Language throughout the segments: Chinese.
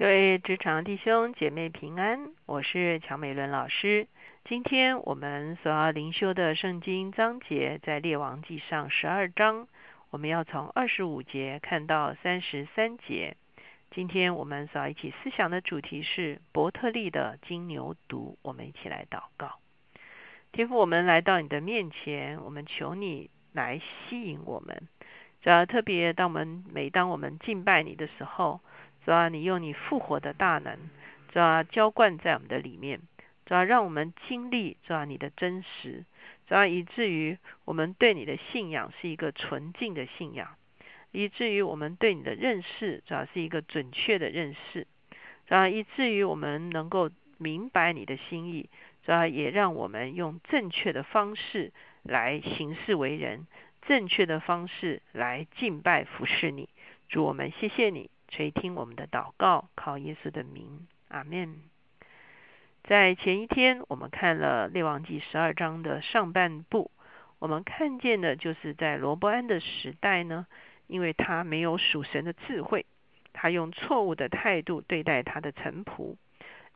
各位职场弟兄姐妹平安，我是乔美伦老师。今天我们所要灵修的圣经章节在列王记上十二章，我们要从二十五节看到三十三节。今天我们所要一起思想的主题是伯特利的金牛犊。我们一起来祷告，天父，我们来到你的面前，我们求你来吸引我们。主要特别当我们每当我们敬拜你的时候。主要你用你复活的大能，主要浇灌在我们的里面，主要让我们经历主要你的真实，主要以至于我们对你的信仰是一个纯净的信仰，以至于我们对你的认识主要是一个准确的认识，主要以至于我们能够明白你的心意，主要也让我们用正确的方式来行事为人，正确的方式来敬拜服侍你。主我们谢谢你。垂听我们的祷告，靠耶稣的名，阿门。在前一天，我们看了列王记十二章的上半部，我们看见的就是在罗伯安的时代呢，因为他没有属神的智慧，他用错误的态度对待他的臣仆，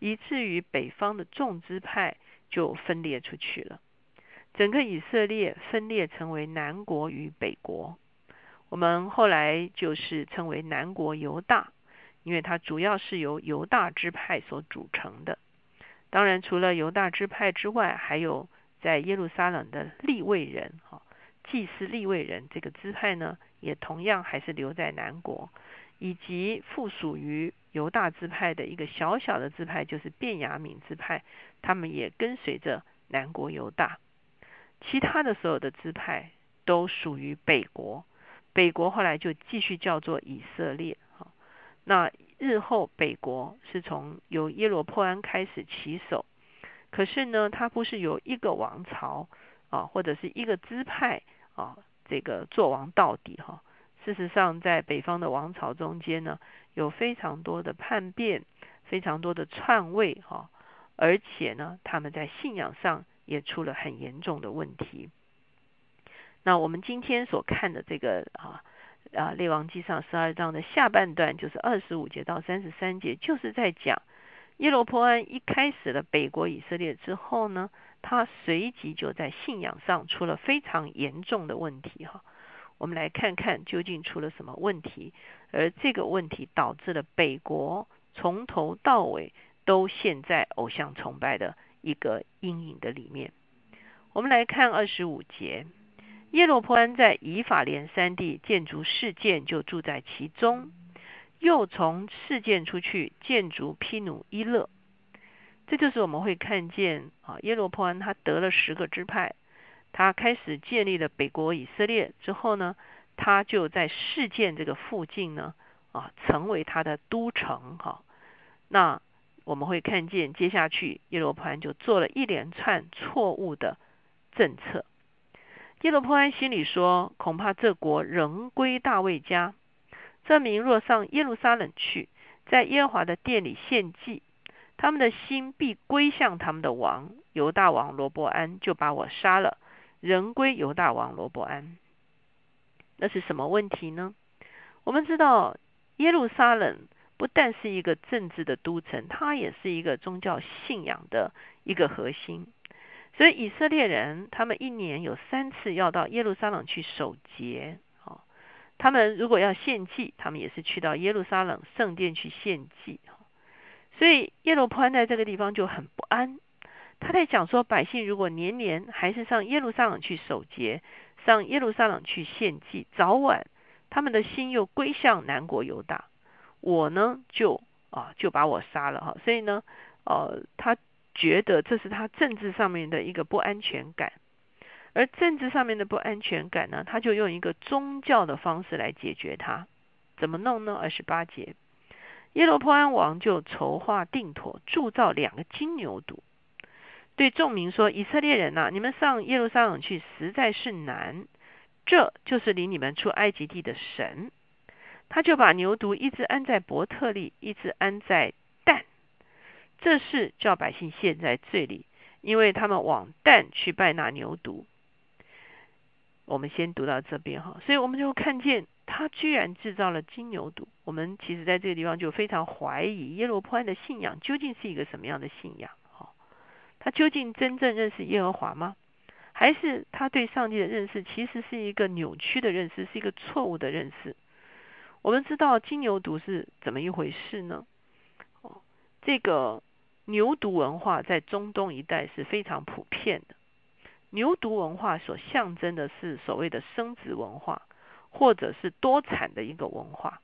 以至于北方的众支派就分裂出去了，整个以色列分裂成为南国与北国。我们后来就是称为南国犹大，因为它主要是由犹大支派所组成的。当然，除了犹大支派之外，还有在耶路撒冷的利未人，哈，祭司利未人这个支派呢，也同样还是留在南国，以及附属于犹大支派的一个小小的支派，就是便雅悯支派，他们也跟随着南国犹大。其他的所有的支派都属于北国。北国后来就继续叫做以色列，哈。那日后北国是从由耶罗破安开始起手，可是呢，它不是由一个王朝啊，或者是一个支派啊，这个做王到底哈。事实上，在北方的王朝中间呢，有非常多的叛变，非常多的篡位哈，而且呢，他们在信仰上也出了很严重的问题。那我们今天所看的这个啊啊列王记上十二章的下半段，就是二十五节到三十三节，就是在讲耶罗波安一开始了北国以色列之后呢，他随即就在信仰上出了非常严重的问题哈。我们来看看究竟出了什么问题，而这个问题导致了北国从头到尾都陷在偶像崇拜的一个阴影的里面。我们来看二十五节。耶罗波安在以法莲山地建筑事件，就住在其中；又从事件出去建筑毗努伊勒。这就是我们会看见啊，耶罗波安他得了十个支派，他开始建立了北国以色列之后呢，他就在事件这个附近呢啊，成为他的都城哈。那我们会看见接下去耶罗波安就做了一连串错误的政策。耶罗波安心里说：“恐怕这国仍归大卫家。这民若上耶路撒冷去，在耶和华的殿里献祭，他们的心必归向他们的王犹大王罗伯安，就把我杀了，仍归犹大王罗伯安。那是什么问题呢？我们知道耶路撒冷不但是一个政治的都城，它也是一个宗教信仰的一个核心。”所以以色列人他们一年有三次要到耶路撒冷去守节，哦，他们如果要献祭，他们也是去到耶路撒冷圣殿去献祭，所以耶罗波安在这个地方就很不安，他在讲说，百姓如果年年还是上耶路撒冷去守节，上耶路撒冷去献祭，早晚他们的心又归向南国犹大，我呢就啊就把我杀了哈，所以呢，呃他。觉得这是他政治上面的一个不安全感，而政治上面的不安全感呢，他就用一个宗教的方式来解决它。怎么弄呢？二十八节，耶罗波安王就筹划定妥，铸造两个金牛犊，对众民说：“以色列人呐，你们上耶路撒冷去实在是难，这就是领你们出埃及地的神。”他就把牛犊一直安在伯特利，一直安在。这是叫百姓陷在罪里，因为他们往旦去拜那牛犊。我们先读到这边哈，所以我们就看见他居然制造了金牛犊。我们其实在这个地方就非常怀疑耶罗波安的信仰究竟是一个什么样的信仰？好，他究竟真正认识耶和华吗？还是他对上帝的认识其实是一个扭曲的认识，是一个错误的认识？我们知道金牛犊是怎么一回事呢？哦，这个牛犊文化在中东一带是非常普遍的。牛犊文化所象征的是所谓的生殖文化，或者是多产的一个文化，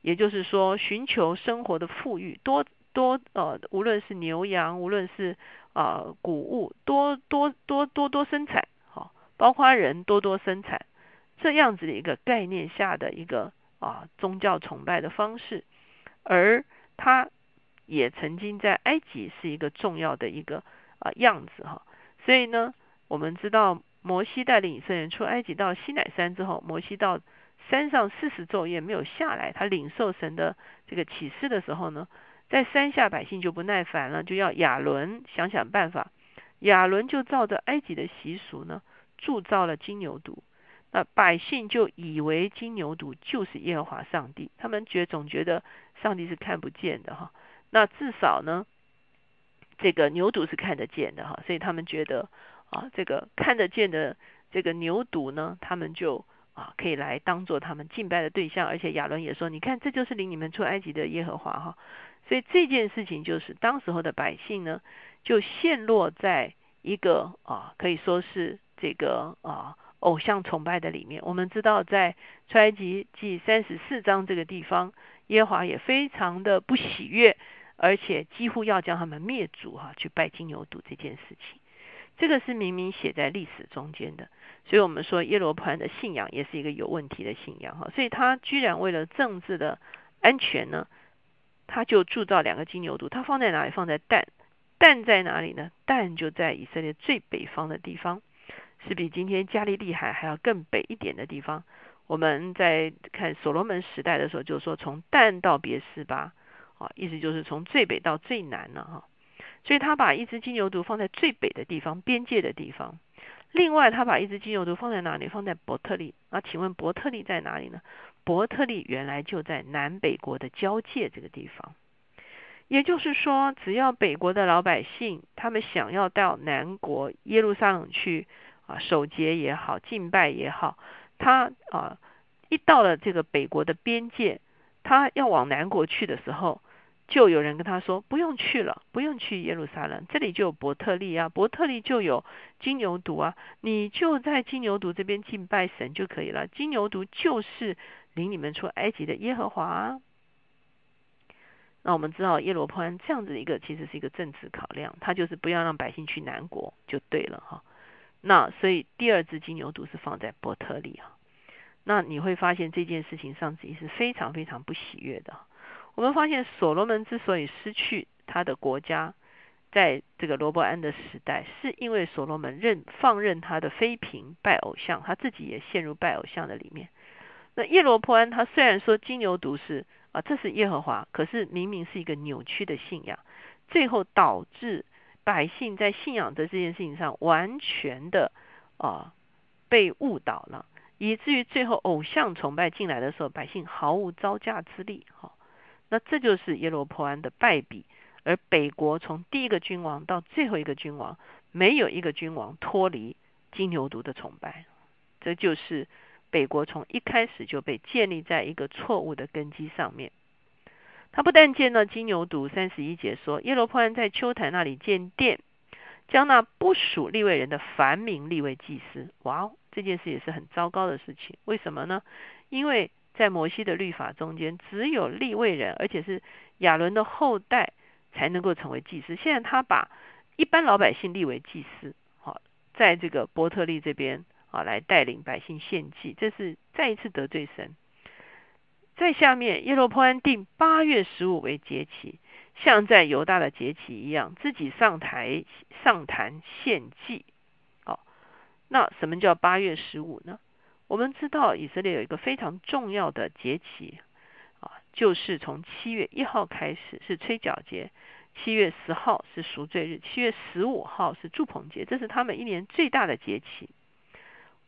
也就是说，寻求生活的富裕，多多呃，无论是牛羊，无论是啊谷物，多多多多多生产，好，包括人多多生产，这样子的一个概念下的一个啊宗教崇拜的方式，而它也曾经在埃及是一个重要的一个啊样子哈，所以呢。我们知道，摩西带领以色列人出埃及到西乃山之后，摩西到山上四十昼夜没有下来，他领受神的这个启示的时候呢，在山下百姓就不耐烦了，就要亚伦想想办法。亚伦就照着埃及的习俗呢，铸造了金牛犊。那百姓就以为金牛犊就是耶和华上帝，他们觉总觉得上帝是看不见的哈。那至少呢，这个牛犊是看得见的哈，所以他们觉得。啊，这个看得见的这个牛犊呢，他们就啊可以来当做他们敬拜的对象，而且亚伦也说，你看这就是领你们出埃及的耶和华哈。所以这件事情就是当时候的百姓呢，就陷落在一个啊可以说是这个啊偶像崇拜的里面。我们知道在出埃及记三十四章这个地方，耶和华也非常的不喜悦，而且几乎要将他们灭族哈，去拜金牛犊这件事情。这个是明明写在历史中间的，所以我们说耶罗盘的信仰也是一个有问题的信仰哈，所以他居然为了政治的安全呢，他就铸造两个金牛犊，他放在哪里？放在蛋，蛋在哪里呢？蛋就在以色列最北方的地方，是比今天加利利海还要更北一点的地方。我们在看所罗门时代的时候，就说从蛋到别是巴，啊，意思就是从最北到最南了哈。所以他把一只金牛犊放在最北的地方，边界的地方。另外，他把一只金牛犊放在哪里？放在伯特利。那请问伯特利在哪里呢？伯特利原来就在南北国的交界这个地方。也就是说，只要北国的老百姓他们想要到南国耶路撒冷去啊守节也好，敬拜也好，他啊一到了这个北国的边界，他要往南国去的时候。就有人跟他说：“不用去了，不用去耶路撒冷，这里就有伯特利啊，伯特利就有金牛犊啊，你就在金牛犊这边敬拜神就可以了。金牛犊就是领你们出埃及的耶和华。那我们知道耶罗波安这样子一个其实是一个政治考量，他就是不要让百姓去南国就对了哈。那所以第二只金牛犊是放在伯特利啊。那你会发现这件事情上帝是非常非常不喜悦的。”我们发现，所罗门之所以失去他的国家，在这个罗伯安的时代，是因为所罗门任放任他的妃嫔拜偶像，他自己也陷入拜偶像的里面。那耶罗坡安他虽然说金牛犊是啊，这是耶和华，可是明明是一个扭曲的信仰，最后导致百姓在信仰的这件事情上完全的啊被误导了，以至于最后偶像崇拜进来的时候，百姓毫无招架之力，哈。那这就是耶罗波安的败笔，而北国从第一个君王到最后一个君王，没有一个君王脱离金牛犊的崇拜，这就是北国从一开始就被建立在一个错误的根基上面。他不但见到金牛犊，三十一节说耶罗波安在秋坛那里建殿，将那不属立位人的凡民立为祭司。哇哦，这件事也是很糟糕的事情。为什么呢？因为在摩西的律法中间，只有立位人，而且是亚伦的后代，才能够成为祭司。现在他把一般老百姓立为祭司，好，在这个伯特利这边啊，来带领百姓献祭，这是再一次得罪神。在下面，耶罗波安定八月十五为节期，像在犹大的节期一样，自己上台上坛献祭。那什么叫八月十五呢？我们知道以色列有一个非常重要的节期啊，就是从七月一号开始是吹角节，七月十号是赎罪日，七月十五号是祝棚节，这是他们一年最大的节期。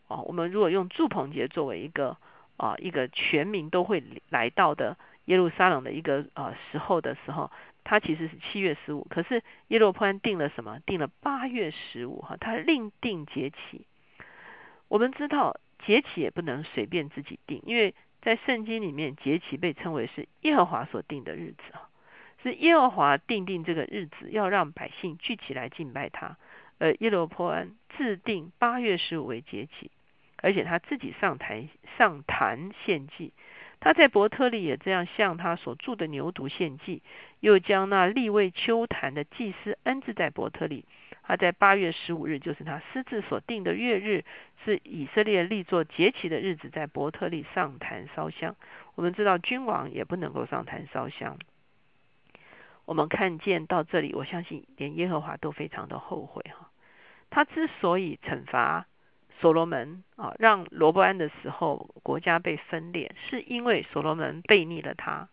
啊，我们如果用祝棚节作为一个啊一个全民都会来到的耶路撒冷的一个呃时候的时候，它其实是七月十五，可是耶罗波安定了什么？定了八月十五哈，他另定节期。我们知道节期也不能随便自己定，因为在圣经里面节期被称为是耶和华所定的日子啊，是耶和华定定这个日子，要让百姓聚起来敬拜他。而，耶罗波安自定八月十五为节期，而且他自己上台上坛献祭。他在伯特利也这样向他所住的牛犊献祭，又将那立位秋坛的祭司安置在伯特利。他在八月十五日，就是他私自所定的月日，是以色列立作节期的日子，在伯特利上坛烧香。我们知道君王也不能够上坛烧香。我们看见到这里，我相信连耶和华都非常的后悔哈。他之所以惩罚所罗门啊，让罗伯安的时候国家被分裂，是因为所罗门背逆了他。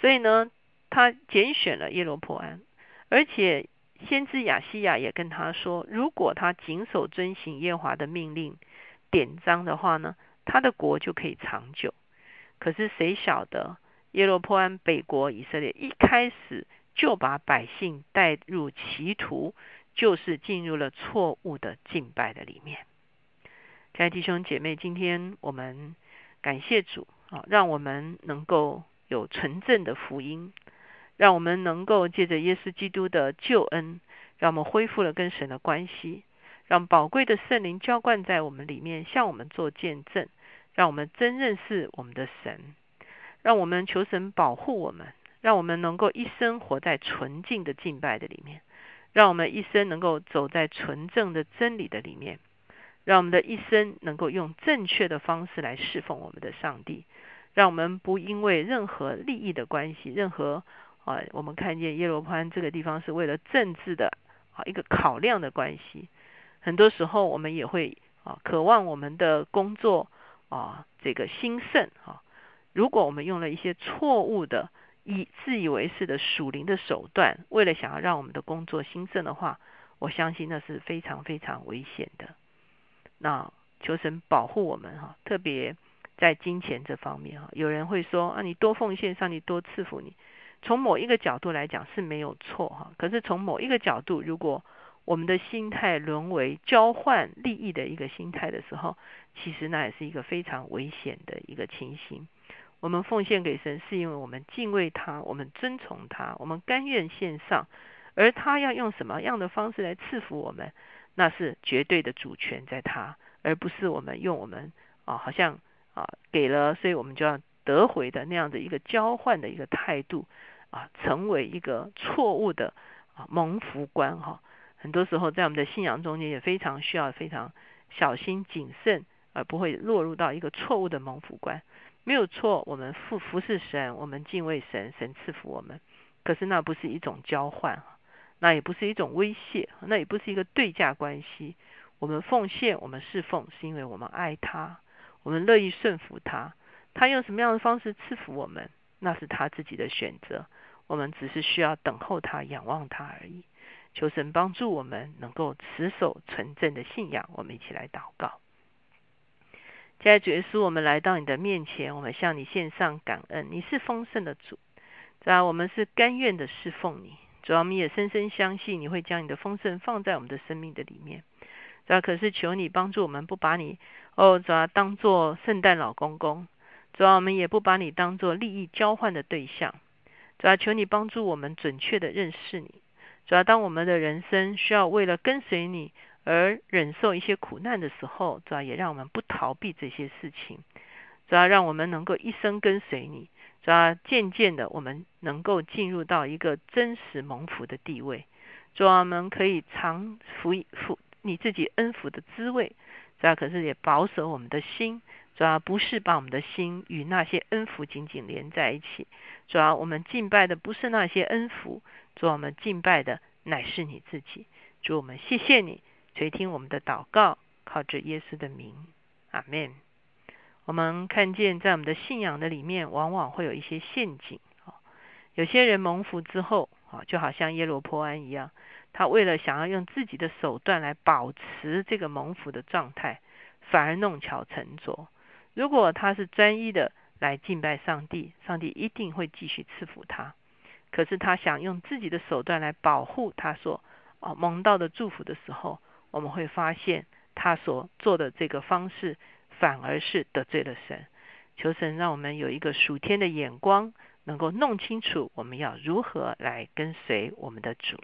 所以呢，他拣选了耶罗伯安，而且。先知亚西亚也跟他说，如果他谨守遵行耶华的命令、典章的话呢，他的国就可以长久。可是谁晓得耶罗波安北国以色列一开始就把百姓带入歧途，就是进入了错误的敬拜的里面。亲爱弟兄姐妹，今天我们感谢主啊，让我们能够有纯正的福音。让我们能够借着耶稣基督的救恩，让我们恢复了跟神的关系，让宝贵的圣灵浇灌在我们里面，向我们做见证，让我们真认识我们的神，让我们求神保护我们，让我们能够一生活在纯净的敬拜的里面，让我们一生能够走在纯正的真理的里面，让我们的一生能够用正确的方式来侍奉我们的上帝，让我们不因为任何利益的关系，任何。啊，我们看见耶罗潘这个地方是为了政治的啊一个考量的关系，很多时候我们也会啊渴望我们的工作啊这个兴盛啊，如果我们用了一些错误的以自以为是的属灵的手段，为了想要让我们的工作兴盛的话，我相信那是非常非常危险的。那求神保护我们哈，特别在金钱这方面哈，有人会说啊，你多奉献，上帝多赐福你。从某一个角度来讲是没有错哈，可是从某一个角度，如果我们的心态沦为交换利益的一个心态的时候，其实那也是一个非常危险的一个情形。我们奉献给神，是因为我们敬畏他，我们尊崇他，我们甘愿献上，而他要用什么样的方式来赐福我们，那是绝对的主权在他，而不是我们用我们啊，好像啊给了，所以我们就要得回的那样的一个交换的一个态度。啊，成为一个错误的啊蒙福观哈，很多时候在我们的信仰中间也非常需要非常小心谨慎，而不会落入到一个错误的蒙福观。没有错，我们服服侍神，我们敬畏神，神赐福我们。可是那不是一种交换，那也不是一种威胁，那也不是一个对价关系。我们奉献，我们侍奉，是因为我们爱他，我们乐意顺服他。他用什么样的方式赐福我们，那是他自己的选择。我们只是需要等候他、仰望他而已。求神帮助我们能够持守纯正的信仰。我们一起来祷告。亲爱的主耶稣，我们来到你的面前，我们向你献上感恩。你是丰盛的主，主啊，我们是甘愿的侍奉你。主啊，我们也深深相信你会将你的丰盛放在我们的生命的里面。主啊，可是求你帮助我们，不把你哦，主啊，当做圣诞老公公。主啊，我们也不把你当做利益交换的对象。主要求你帮助我们准确的认识你。主要当我们的人生需要为了跟随你而忍受一些苦难的时候，主要也让我们不逃避这些事情。主要让我们能够一生跟随你。主要渐渐的，我们能够进入到一个真实蒙福的地位。主要我们可以尝福福你自己恩福的滋味。主要可是也保守我们的心。主要不是把我们的心与那些恩福紧紧连在一起。主要我们敬拜的不是那些恩福，主我们敬拜的乃是你自己。主我们谢谢你垂听我们的祷告，靠着耶稣的名，阿门。我们看见在我们的信仰的里面，往往会有一些陷阱。有些人蒙福之后啊，就好像耶罗坡安一样，他为了想要用自己的手段来保持这个蒙福的状态，反而弄巧成拙。如果他是专一的来敬拜上帝，上帝一定会继续赐福他。可是他想用自己的手段来保护他所哦蒙到的祝福的时候，我们会发现他所做的这个方式反而是得罪了神。求神让我们有一个属天的眼光，能够弄清楚我们要如何来跟随我们的主。